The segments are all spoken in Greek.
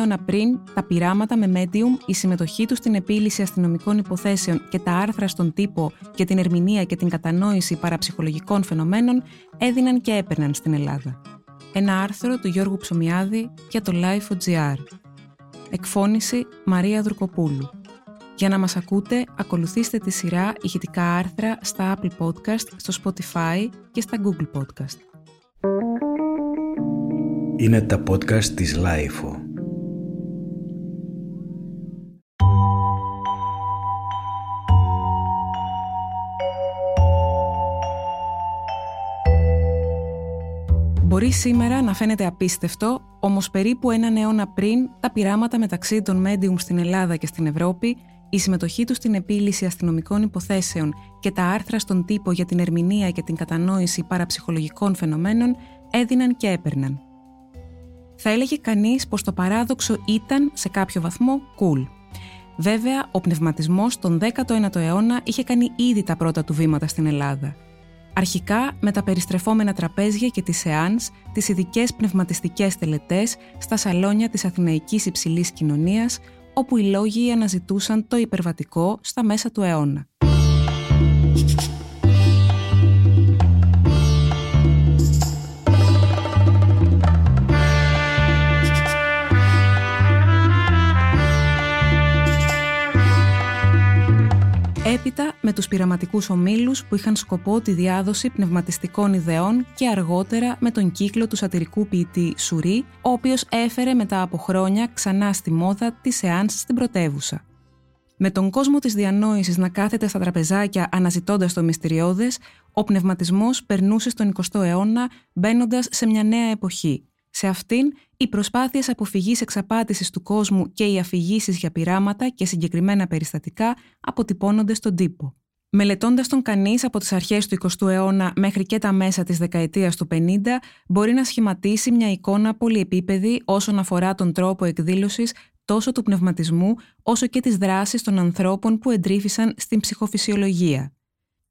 αιώνα πριν, τα πειράματα με medium, η συμμετοχή τους στην επίλυση αστυνομικών υποθέσεων και τα άρθρα στον τύπο για την ερμηνεία και την κατανόηση παραψυχολογικών φαινομένων έδιναν και έπαιρναν στην Ελλάδα. Ένα άρθρο του Γιώργου Ψωμιάδη για το Life.gr. Εκφώνηση Μαρία Δουρκοπούλου. Για να μας ακούτε, ακολουθήστε τη σειρά ηχητικά άρθρα στα Apple Podcast, στο Spotify και στα Google Podcast. Είναι τα podcast της Lifeo. Μπορεί σήμερα να φαίνεται απίστευτο, όμως περίπου έναν αιώνα πριν, τα πειράματα μεταξύ των medium στην Ελλάδα και στην Ευρώπη, η συμμετοχή τους στην επίλυση αστυνομικών υποθέσεων και τα άρθρα στον τύπο για την ερμηνεία και την κατανόηση παραψυχολογικών φαινομένων έδιναν και έπαιρναν. Θα έλεγε κανείς πως το παράδοξο ήταν, σε κάποιο βαθμό, cool. Βέβαια, ο πνευματισμός τον 19ο αιώνα είχε κάνει ήδη τα πρώτα του βήματα στην Ελλάδα – Αρχικά με τα περιστρεφόμενα τραπέζια και τις σεάνς, τις ειδικές πνευματιστικές τελετές στα σαλόνια της Αθηναϊκής Υψηλής Κοινωνίας, όπου οι λόγοι αναζητούσαν το υπερβατικό στα μέσα του αιώνα. Έπειτα με τους πειραματικούς ομίλους που είχαν σκοπό τη διάδοση πνευματιστικών ιδεών και αργότερα με τον κύκλο του σατυρικού ποιητή Σουρί, ο οποίος έφερε μετά από χρόνια ξανά στη μόδα τη σεάνς στην πρωτεύουσα. Με τον κόσμο της διανόησης να κάθεται στα τραπεζάκια αναζητώντας το μυστηριώδες, ο πνευματισμός περνούσε στον 20ο αιώνα μπαίνοντας σε μια νέα εποχή, σε αυτήν, οι προσπάθειες αποφυγής εξαπάτησης του κόσμου και οι αφηγήσεις για πειράματα και συγκεκριμένα περιστατικά αποτυπώνονται στον τύπο. Μελετώντας τον κανείς από τις αρχές του 20ου αιώνα μέχρι και τα μέσα της δεκαετίας του 50, μπορεί να σχηματίσει μια εικόνα πολυεπίπεδη όσον αφορά τον τρόπο εκδήλωσης τόσο του πνευματισμού όσο και της δράσης των ανθρώπων που εντρίφησαν στην ψυχοφυσιολογία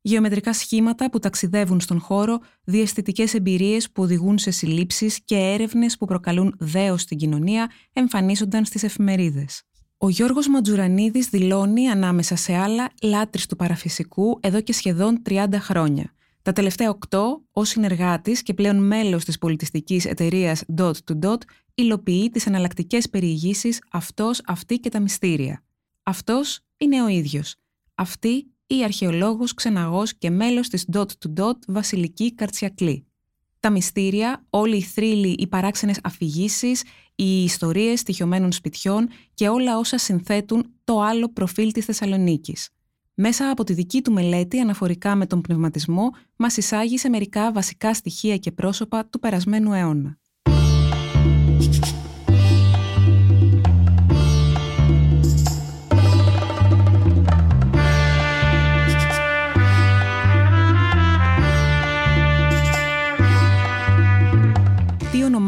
γεωμετρικά σχήματα που ταξιδεύουν στον χώρο, διαισθητικές εμπειρίες που οδηγούν σε συλλήψεις και έρευνες που προκαλούν δέος στην κοινωνία εμφανίζονταν στις εφημερίδες. Ο Γιώργος Ματζουρανίδης δηλώνει ανάμεσα σε άλλα λάτρης του παραφυσικού εδώ και σχεδόν 30 χρόνια. Τα τελευταία 8, ως συνεργάτης και πλέον μέλος της πολιτιστικής εταιρείας Dot to Dot, υλοποιεί τις εναλλακτικές περιηγήσεις «αυτός, αυτή και τα μυστήρια». Αυτός είναι ο ίδιος. Αυτή ή αρχαιολόγος, ξεναγός και μέλος της Dot to Dot Βασιλική Καρτσιακλή. Τα μυστήρια, όλοι οι θρύλοι, οι παράξενες αφηγήσεις, οι ιστορίες στοιχειωμένων σπιτιών και όλα όσα συνθέτουν το άλλο προφίλ της Θεσσαλονίκης. Μέσα από τη δική του μελέτη αναφορικά με τον πνευματισμό, μας εισάγει σε μερικά βασικά στοιχεία και πρόσωπα του περασμένου αιώνα.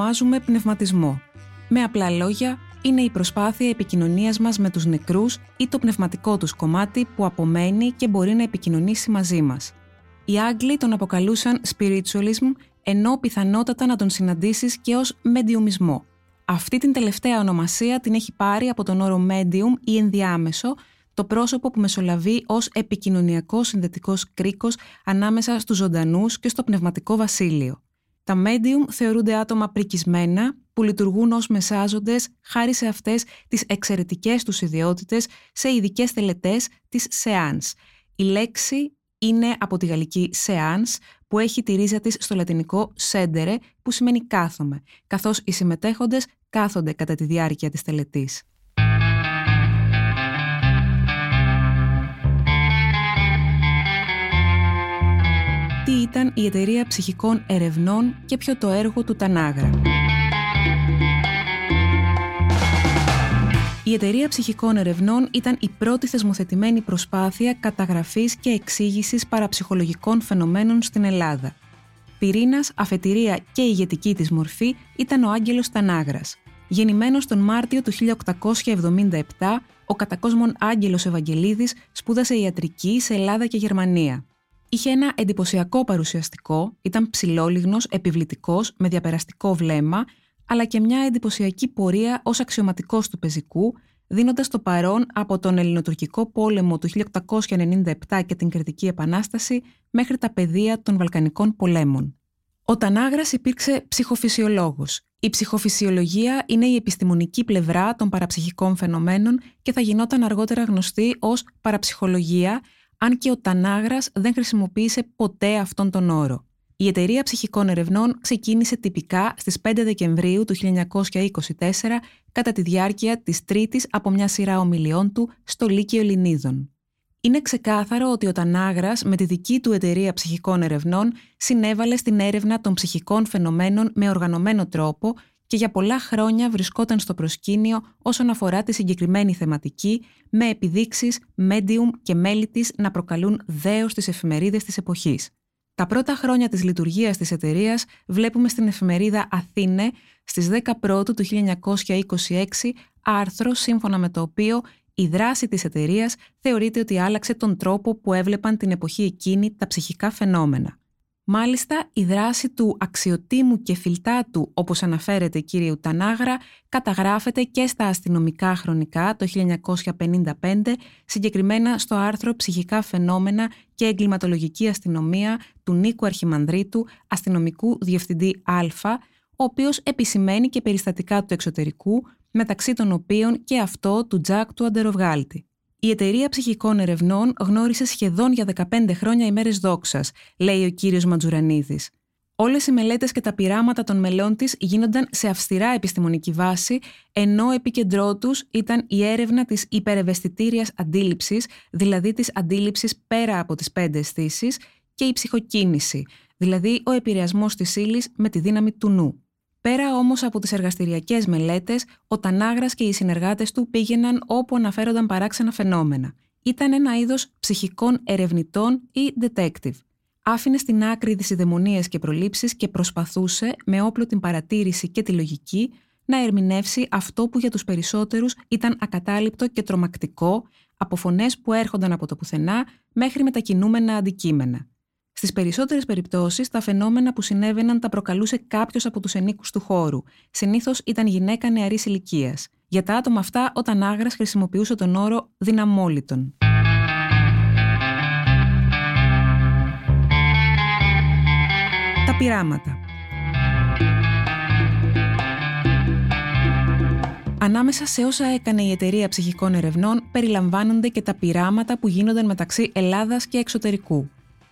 Ονομάζουμε πνευματισμό. Με απλά λόγια, είναι η προσπάθεια επικοινωνίας μας με τους νεκρούς ή το πνευματικό τους κομμάτι που απομένει και μπορεί να επικοινωνήσει μαζί μας. Οι Άγγλοι τον αποκαλούσαν spiritualism, ενώ πιθανότατα να τον συναντήσεις και ως mediumisμό. Αυτή την τελευταία ονομασία την έχει πάρει από τον όρο medium ή ενδιάμεσο, το πρόσωπο που μεσολαβεί ως επικοινωνιακός συνδετικός κρίκος ανάμεσα στους ζωντανούς και στο πνευματικό βασίλειο. Τα medium θεωρούνται άτομα πρικισμένα που λειτουργούν ως μεσάζοντες χάρη σε αυτές τις εξαιρετικές τους ιδιότητες σε ειδικές τελετές της seance. Η λέξη είναι από τη γαλλική seance που έχει τη ρίζα της στο λατινικό sedere που σημαίνει κάθομαι, καθώς οι συμμετέχοντες κάθονται κατά τη διάρκεια της τελετής. Τι ήταν η Εταιρεία Ψυχικών Ερευνών και ποιο το έργο του Τανάγρα. Η Εταιρεία Ψυχικών Ερευνών ήταν η πρώτη θεσμοθετημένη προσπάθεια καταγραφής και εξήγησης παραψυχολογικών φαινομένων στην Ελλάδα. Πυρήνας, αφετηρία και ηγετική της μορφή ήταν ο Άγγελος Τανάγρας. Γεννημένος τον Μάρτιο του 1877, ο κατακόσμων Άγγελος Ευαγγελίδης σπούδασε ιατρική σε Ελλάδα και Γερμανία. Είχε ένα εντυπωσιακό παρουσιαστικό, ήταν ψηλόλιγνος, επιβλητικός, με διαπεραστικό βλέμμα, αλλά και μια εντυπωσιακή πορεία ως αξιωματικός του πεζικού, δίνοντας το παρόν από τον Ελληνοτουρκικό πόλεμο του 1897 και την Κρητική Επανάσταση μέχρι τα πεδία των Βαλκανικών πολέμων. Ο Τανάγρας υπήρξε ψυχοφυσιολόγος. Η ψυχοφυσιολογία είναι η επιστημονική πλευρά των παραψυχικών φαινομένων και θα γινόταν αργότερα γνωστή ως παραψυχολογία, αν και ο Τανάγρας δεν χρησιμοποίησε ποτέ αυτόν τον όρο. Η Εταιρεία Ψυχικών Ερευνών ξεκίνησε τυπικά στις 5 Δεκεμβρίου του 1924 κατά τη διάρκεια της τρίτης από μια σειρά ομιλιών του στο Λύκειο Ελληνίδων. Είναι ξεκάθαρο ότι ο Τανάγρας με τη δική του εταιρεία ψυχικών ερευνών συνέβαλε στην έρευνα των ψυχικών φαινομένων με οργανωμένο τρόπο και για πολλά χρόνια βρισκόταν στο προσκήνιο όσον αφορά τη συγκεκριμένη θεματική, με επιδείξεις, medium και μέλη της να προκαλούν δέος στις εφημερίδες της εποχής. Τα πρώτα χρόνια της λειτουργίας της εταιρείας βλέπουμε στην εφημερίδα Αθήνε στις 10 Πρώτου του 1926 άρθρο σύμφωνα με το οποίο η δράση της εταιρείας θεωρείται ότι άλλαξε τον τρόπο που έβλεπαν την εποχή εκείνη τα ψυχικά φαινόμενα. Μάλιστα, η δράση του αξιοτήμου και φιλτάτου, όπως αναφέρεται κύριε Τανάγρα, καταγράφεται και στα αστυνομικά χρονικά το 1955, συγκεκριμένα στο άρθρο «Ψυχικά φαινόμενα και εγκληματολογική αστυνομία» του Νίκου Αρχιμανδρίτου, αστυνομικού διευθυντή Α, ο οποίος επισημαίνει και περιστατικά του εξωτερικού, μεταξύ των οποίων και αυτό του Τζακ του Αντεροβγάλτη. Η εταιρεία ψυχικών ερευνών γνώρισε σχεδόν για 15 χρόνια ημέρες δόξας, λέει ο κύριος Ματζουρανίδης. Όλες οι μελέτες και τα πειράματα των μελών της γίνονταν σε αυστηρά επιστημονική βάση, ενώ επίκεντρό τους ήταν η έρευνα της υπερευαισθητήριας αντίληψης, δηλαδή της αντίληψης πέρα από τις πέντε αισθήσεις, και η ψυχοκίνηση, δηλαδή ο επηρεασμός της ύλης με τη δύναμη του νου. Πέρα όμως από τις εργαστηριακές μελέτες, ο Τανάγρας και οι συνεργάτες του πήγαιναν όπου αναφέρονταν παράξενα φαινόμενα. Ήταν ένα είδος ψυχικών ερευνητών ή detective. Άφηνε στην άκρη τις ιδαιμονίε και προλήψεις και προσπαθούσε, με όπλο την παρατήρηση και τη λογική, να ερμηνεύσει αυτό που για τους περισσότερους ήταν ακατάληπτο και τρομακτικό, από φωνές που έρχονταν από το πουθενά μέχρι μετακινούμενα αντικείμενα. Στις περισσότερες περιπτώσεις, τα φαινόμενα που συνέβαιναν τα προκαλούσε κάποιος από τους ενίκους του χώρου. Συνήθως ήταν γυναίκα νεαρής ηλικίας. Για τα άτομα αυτά, ο Τανάγρα χρησιμοποιούσε τον όρο δυναμόλητον. Τα πειράματα. Ανάμεσα σε όσα έκανε η Εταιρεία Ψυχικών Ερευνών περιλαμβάνονται και τα πειράματα που γίνονταν μεταξύ Ελλάδας και εξωτερικού.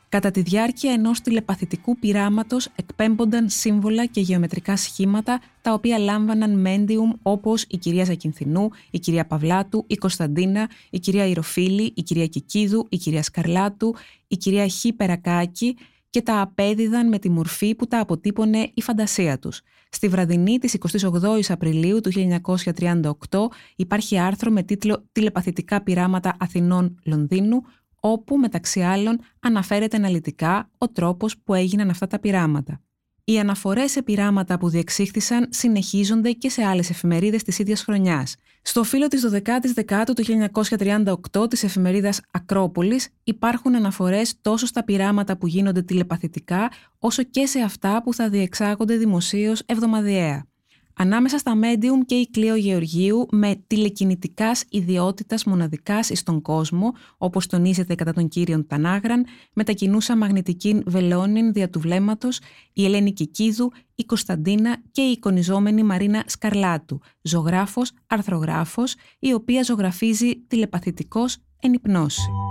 Κατά τη διάρκεια ενός τηλεπαθητικού πειράματος εκπέμπονταν σύμβολα και γεωμετρικά σχήματα τα οποία λάμβαναν μέντιουμ όπως η κυρία Ζακυνθινού, η κυρία Παυλάτου, η Κωνσταντίνα, η κυρία Ιροφίλη, η κυρία Κικίδου, η κυρία Σκαρλάτου, η κυρία Χ. Περακάκη και τα απέδιδαν με τη μορφή που τα αποτύπωνε η φαντασία τους. Στη βραδινή της 28 Απριλίου του 1938 υπάρχει άρθρο με τίτλο «Τηλεπαθητικά πειράματα Αθηνών Λονδίνου» όπου μεταξύ άλλων αναφέρεται αναλυτικά ο τρόπος που έγιναν αυτά τα πειράματα. Οι αναφορές σε πειράματα που διεξήχθησαν συνεχίζονται και σε άλλες εφημερίδες της ίδιας χρονιάς. Στο φύλλο της 12η Δεκάτου του 1938 της εφημερίδας Ακρόπολης υπάρχουν αναφορές τόσο στα πειράματα που γίνονται τηλεπαθητικά, όσο και σε αυτά που θα διεξάγονται δημοσίως εβδομαδιαία ανάμεσα στα medium και η Κλείο Γεωργίου με τηλεκινητικάς ιδιότητας μοναδικάς εις τον κόσμο, όπως τονίζεται κατά τον κύριον Τανάγραν, μετακινούσα μαγνητική βελόνιν δια του βλέμματος, η Ελένη Κικίδου, η Κωνσταντίνα και η εικονιζόμενη Μαρίνα Σκαρλάτου, ζωγράφος, αρθρογράφος, η οποία ζωγραφίζει τηλεπαθητικός εν υπνώση.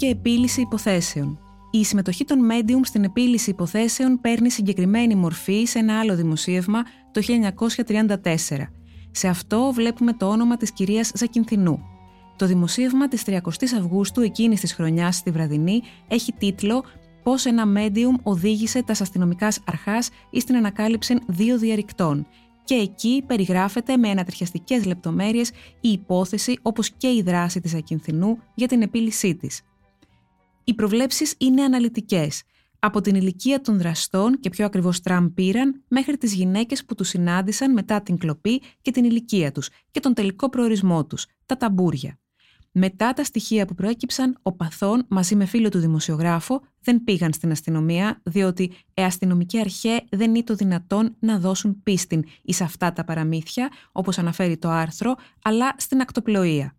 Και επίλυση υποθέσεων. Η συμμετοχή των Medium στην επίλυση υποθέσεων παίρνει συγκεκριμένη μορφή σε ένα άλλο δημοσίευμα το 1934. Σε αυτό βλέπουμε το όνομα της κυρίας Ζακυνθινού. Το δημοσίευμα της 30 Αυγούστου εκείνης της χρονιάς στη Βραδινή έχει τίτλο «Πώς ένα Medium οδήγησε τα αστυνομικά αρχάς ή στην ανακάλυψη δύο διαρρηκτών» και εκεί περιγράφεται με ανατριχιαστικές λεπτομέρειες η υπόθεση όπως και η δράση της Ακινθινού για την επίλυσή της. Οι προβλέψεις είναι αναλυτικές. από την ηλικία των δραστών και πιο ακριβώς τραμ πήραν μέχρι τις γυναίκες που τους συνάντησαν μετά την κλοπή και την ηλικία τους και τον τελικό προορισμό τους, τα ταμπούρια. Μετά τα στοιχεία που προέκυψαν, ο Παθών μαζί με φίλο του δημοσιογράφο δεν πήγαν στην αστυνομία, διότι οι αστυνομικοί αρχέ δεν είναι το δυνατόν να δώσουν πίστην εις αυτά τα παραμύθια, όπως αναφέρει το άρθρο, αλλά στην ακτοπλοεία.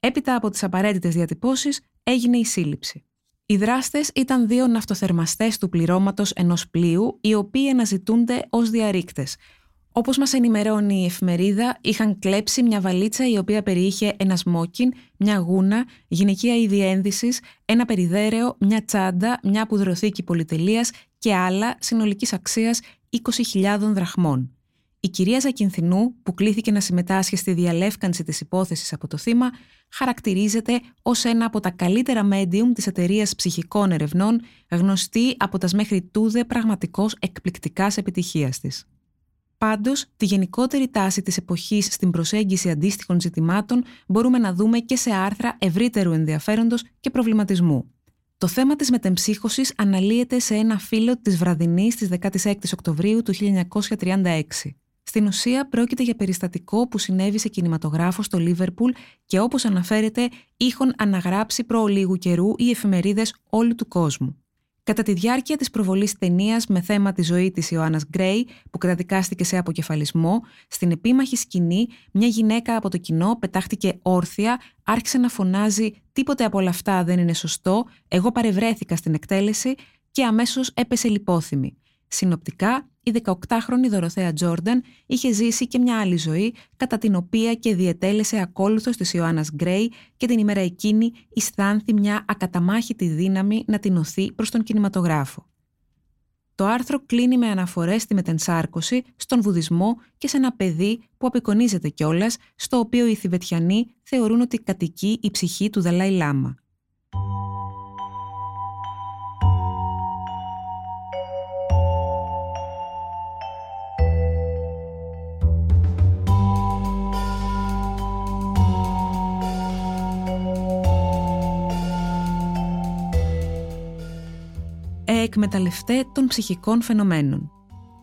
Έπειτα από τις απαραίτητες διατυπώσεις έγινε η σύλληψη. Οι δράστες ήταν δύο ναυτοθερμαστές του πληρώματος ενός πλοίου, οι οποίοι αναζητούνται ως διαρρήκτες. Όπως μας ενημερώνει η εφημερίδα, είχαν κλέψει μια βαλίτσα η οποία περιείχε ένα σμόκιν, μια γούνα, γυναικεία είδη ένδυσης, ένα περιδέρεο, μια τσάντα, μια πουδροθήκη πολυτελείας και άλλα συνολικής αξίας 20.000 δραχμών. Η κυρία Ζακυνθινού, που κλήθηκε να συμμετάσχει στη διαλεύκανση της υπόθεσης από το θύμα, χαρακτηρίζεται ως ένα από τα καλύτερα medium της εταιρείας ψυχικών ερευνών, γνωστή από τας μέχρι τούδε πραγματικός εκπληκτικάς επιτυχίας της. Πάντως, τη γενικότερη τάση της εποχής στην προσέγγιση αντίστοιχων ζητημάτων μπορούμε να δούμε και σε άρθρα ευρύτερου ενδιαφέροντος και προβληματισμού. Το θέμα της μετεμψύχωσης αναλύεται σε ένα φύλλο της βραδινής της 16 Οκτωβρίου του 1936. Στην ουσία πρόκειται για περιστατικό που συνέβη σε κινηματογράφο στο Λίβερπουλ και όπως αναφέρεται είχαν αναγράψει προ λίγου καιρού οι εφημερίδες όλου του κόσμου. Κατά τη διάρκεια της προβολής ταινίας με θέμα τη ζωή της Ιωάννας Γκρέι, που καταδικάστηκε σε αποκεφαλισμό, στην επίμαχη σκηνή μια γυναίκα από το κοινό πετάχτηκε όρθια, άρχισε να φωνάζει Τίποτε από όλα αυτά δεν είναι σωστό, εγώ παρευρέθηκα στην εκτέλεση και αμέσως έπεσε λιπόθυμη. Συνοπτικά, η 18χρονη Δωροθέα Τζόρνταν είχε ζήσει και μια άλλη ζωή, κατά την οποία και διετέλεσε ακόλουθος της Ιωάννας Γκρέι και την ημέρα εκείνη αισθάνθη μια ακαταμάχητη δύναμη να την οθεί προς τον κινηματογράφο. Το άρθρο κλείνει με αναφορές στη μετενσάρκωση, στον βουδισμό και σε ένα παιδί που απεικονίζεται κιόλας, στο οποίο οι Θηβετιανοί θεωρούν ότι κατοικεί η ψυχή του Δαλάη Λάμα. Εκμεταλλευτέ των ψυχικών φαινομένων.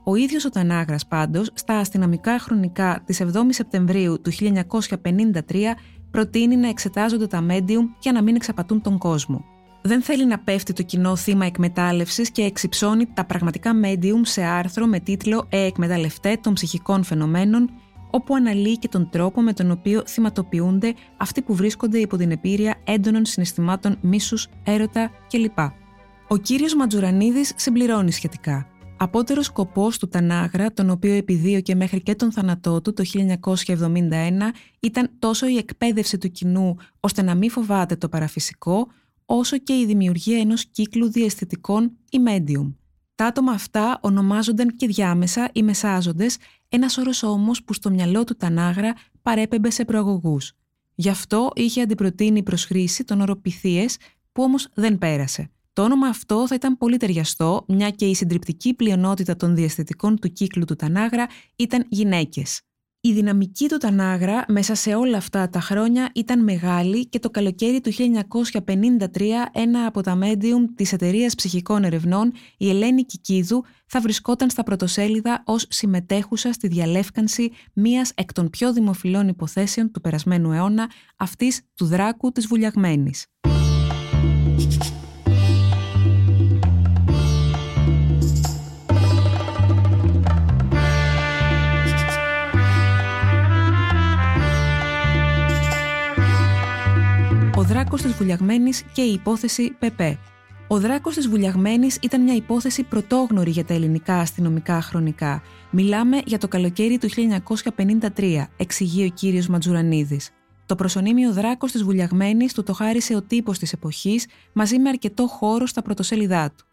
Ο ίδιος ο Τανάγρας πάντως, στα αστυνομικά χρονικά της 7 Σεπτεμβρίου του 1953, προτείνει να εξετάζονται τα medium για να μην εξαπατούν τον κόσμο. Δεν θέλει να πέφτει το κοινό θύμα εκμετάλλευσης και εξυψώνει τα πραγματικά medium σε άρθρο με τίτλο «Ε εκμεταλλευτέ των ψυχικών φαινομένων», όπου αναλύει και τον τρόπο με τον οποίο θυματοποιούνται αυτοί που βρίσκονται υπό την επίρρεια έντονων συναισθημάτων μίσους, έρωτα κλπ. Ο κύριος Ματζουρανίδης συμπληρώνει σχετικά. Απότερο σκοπός του Τανάγρα, τον οποίο επιδίωκε μέχρι και τον θάνατό του το 1971, ήταν τόσο η εκπαίδευση του κοινού ώστε να μην φοβάται το παραφυσικό, όσο και η δημιουργία ενός κύκλου διαισθητικών ή medium. Τα άτομα αυτά ονομάζονταν και διάμεσα ή μεσάζοντες, ένας όρος όμως που στο μυαλό του Τανάγρα παρέπεμπε σε προαγωγούς. Γι' αυτό είχε αντιπροτείνει προς χρήση τον όρο που όμως δεν πέρασε. Το όνομα αυτό θα ήταν πολύ ταιριαστό, μια και η συντριπτική πλειονότητα των διαστητικών του κύκλου του Τανάγρα ήταν γυναίκες. Η δυναμική του Τανάγρα μέσα σε όλα αυτά τα χρόνια ήταν μεγάλη και το καλοκαίρι του 1953 ένα από τα medium της εταιρείας ψυχικών ερευνών, η Ελένη Κικίδου, θα βρισκόταν στα πρωτοσέλιδα ως συμμετέχουσα στη διαλεύκανση μίας εκ των πιο δημοφιλών υποθέσεων του περασμένου αιώνα, αυτής του δράκου της Βουλιαγμένης. Δράκος της Βουλιαγμένης και η υπόθεση ΠΕΠΕ. Ο Δράκος της Βουλιαγμένης ήταν μια υπόθεση πρωτόγνωρη για τα ελληνικά αστυνομικά χρονικά. Μιλάμε για το καλοκαίρι του 1953, εξηγεί ο κύριος Ματζουρανίδης. Το προσωνύμιο Δράκος της Βουλιαγμένης του το χάρισε ο τύπος της εποχής μαζί με αρκετό χώρο στα πρωτοσέλιδά του.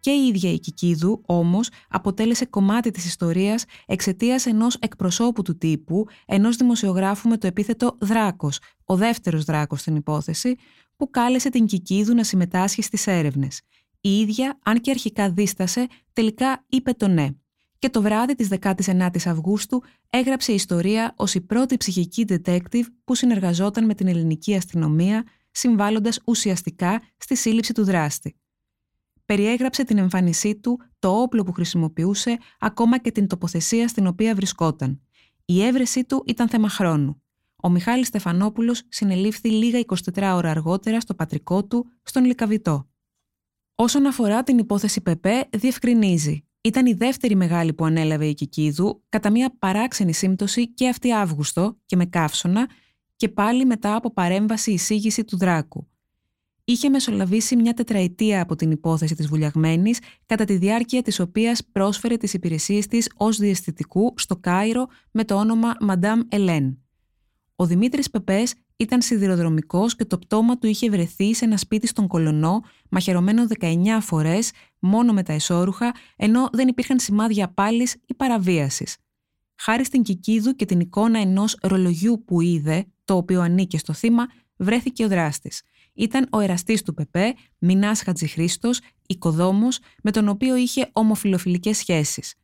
Και η ίδια η Κικίδου, όμως, αποτέλεσε κομμάτι της ιστορίας εξαιτίας ενός εκπροσώπου του τύπου, ενός δημοσιογράφου με το επίθετο Δράκος, ο δεύτερος Δράκος στην υπόθεση, που κάλεσε την Κικίδου να συμμετάσχει στις έρευνες. Η ίδια, αν και αρχικά δίστασε, τελικά είπε το ναι. Και το βράδυ της 19ης Αυγούστου έγραψε ιστορία ως η πρώτη ψυχική detective που συνεργαζόταν με την ελληνική αστυνομία, συμβάλλοντας ουσιαστικά στη σύλληψη του δράστη. Περιέγραψε την εμφάνισή του, το όπλο που χρησιμοποιούσε, ακόμα και την τοποθεσία στην οποία βρισκόταν. Η έβρεσή του ήταν θέμα χρόνου. Ο Μιχάλης Στεφανόπουλος συνελήφθη λίγα 24 ώρα αργότερα στο πατρικό του, στον Λικαβητό. Όσον αφορά την υπόθεση ΠΕΠΕ, διευκρινίζει. Ήταν η δεύτερη μεγάλη που ανέλαβε η Κικίδου, κατά μια παράξενη σύμπτωση και αυτή Αύγουστο και με καύσωνα και πάλι μετά από παρέμβαση εισήγηση του Δράκου. Είχε μεσολαβήσει μια τετραετία από την υπόθεση της βουλιαγμένης, κατά τη διάρκεια της οποίας πρόσφερε τις υπηρεσίες της ως διαισθητικού στο Κάιρο με το όνομα Madame Ελέν. Ο Δημήτρης Πεπές ήταν σιδηροδρομικός και το πτώμα του είχε βρεθεί σε ένα σπίτι στον Κολονό, μαχαιρωμένο 19 φορές, μόνο με τα εσώρουχα, ενώ δεν υπήρχαν σημάδια πάλης ή παραβίασης. Χάρη στην Κικίδου και την εικόνα ενός ρολογιού που είδε, το οποίο ανήκε στο θύμα, βρέθηκε ο δράστης. Ήταν ο εραστής του Πεπέ, Μινάς Χατζηχρήστος, οικοδόμος, με τον οποίο είχε ομοφιλοφιλικές σχέσεις.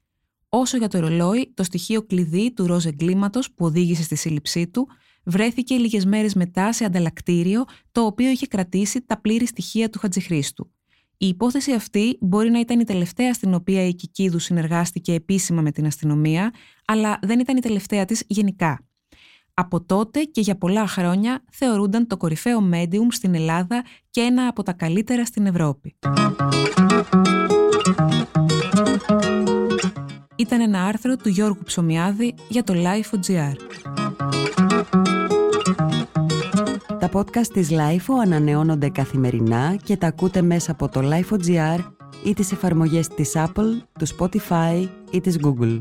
Όσο για το ρολόι, το στοιχείο κλειδί του ροζ εγκλήματος που οδήγησε στη σύλληψή του, βρέθηκε λίγες μέρες μετά σε ανταλλακτήριο, το οποίο είχε κρατήσει τα πλήρη στοιχεία του Χατζηχρήστου. Η υπόθεση αυτή μπορεί να ήταν η τελευταία στην οποία η Κικίδου συνεργάστηκε επίσημα με την αστυνομία, αλλά δεν ήταν η τελευταία της γενικά. Από τότε και για πολλά χρόνια θεωρούνταν το κορυφαίο medium στην Ελλάδα και ένα από τα καλύτερα στην Ευρώπη. Ήταν ένα άρθρο του Γιώργου Ψωμιάδη για το Life.gr. Τα podcast της LIFO ανανεώνονται καθημερινά και τα ακούτε μέσα από το Life.gr ή τις εφαρμογές της Apple, του Spotify ή της Google.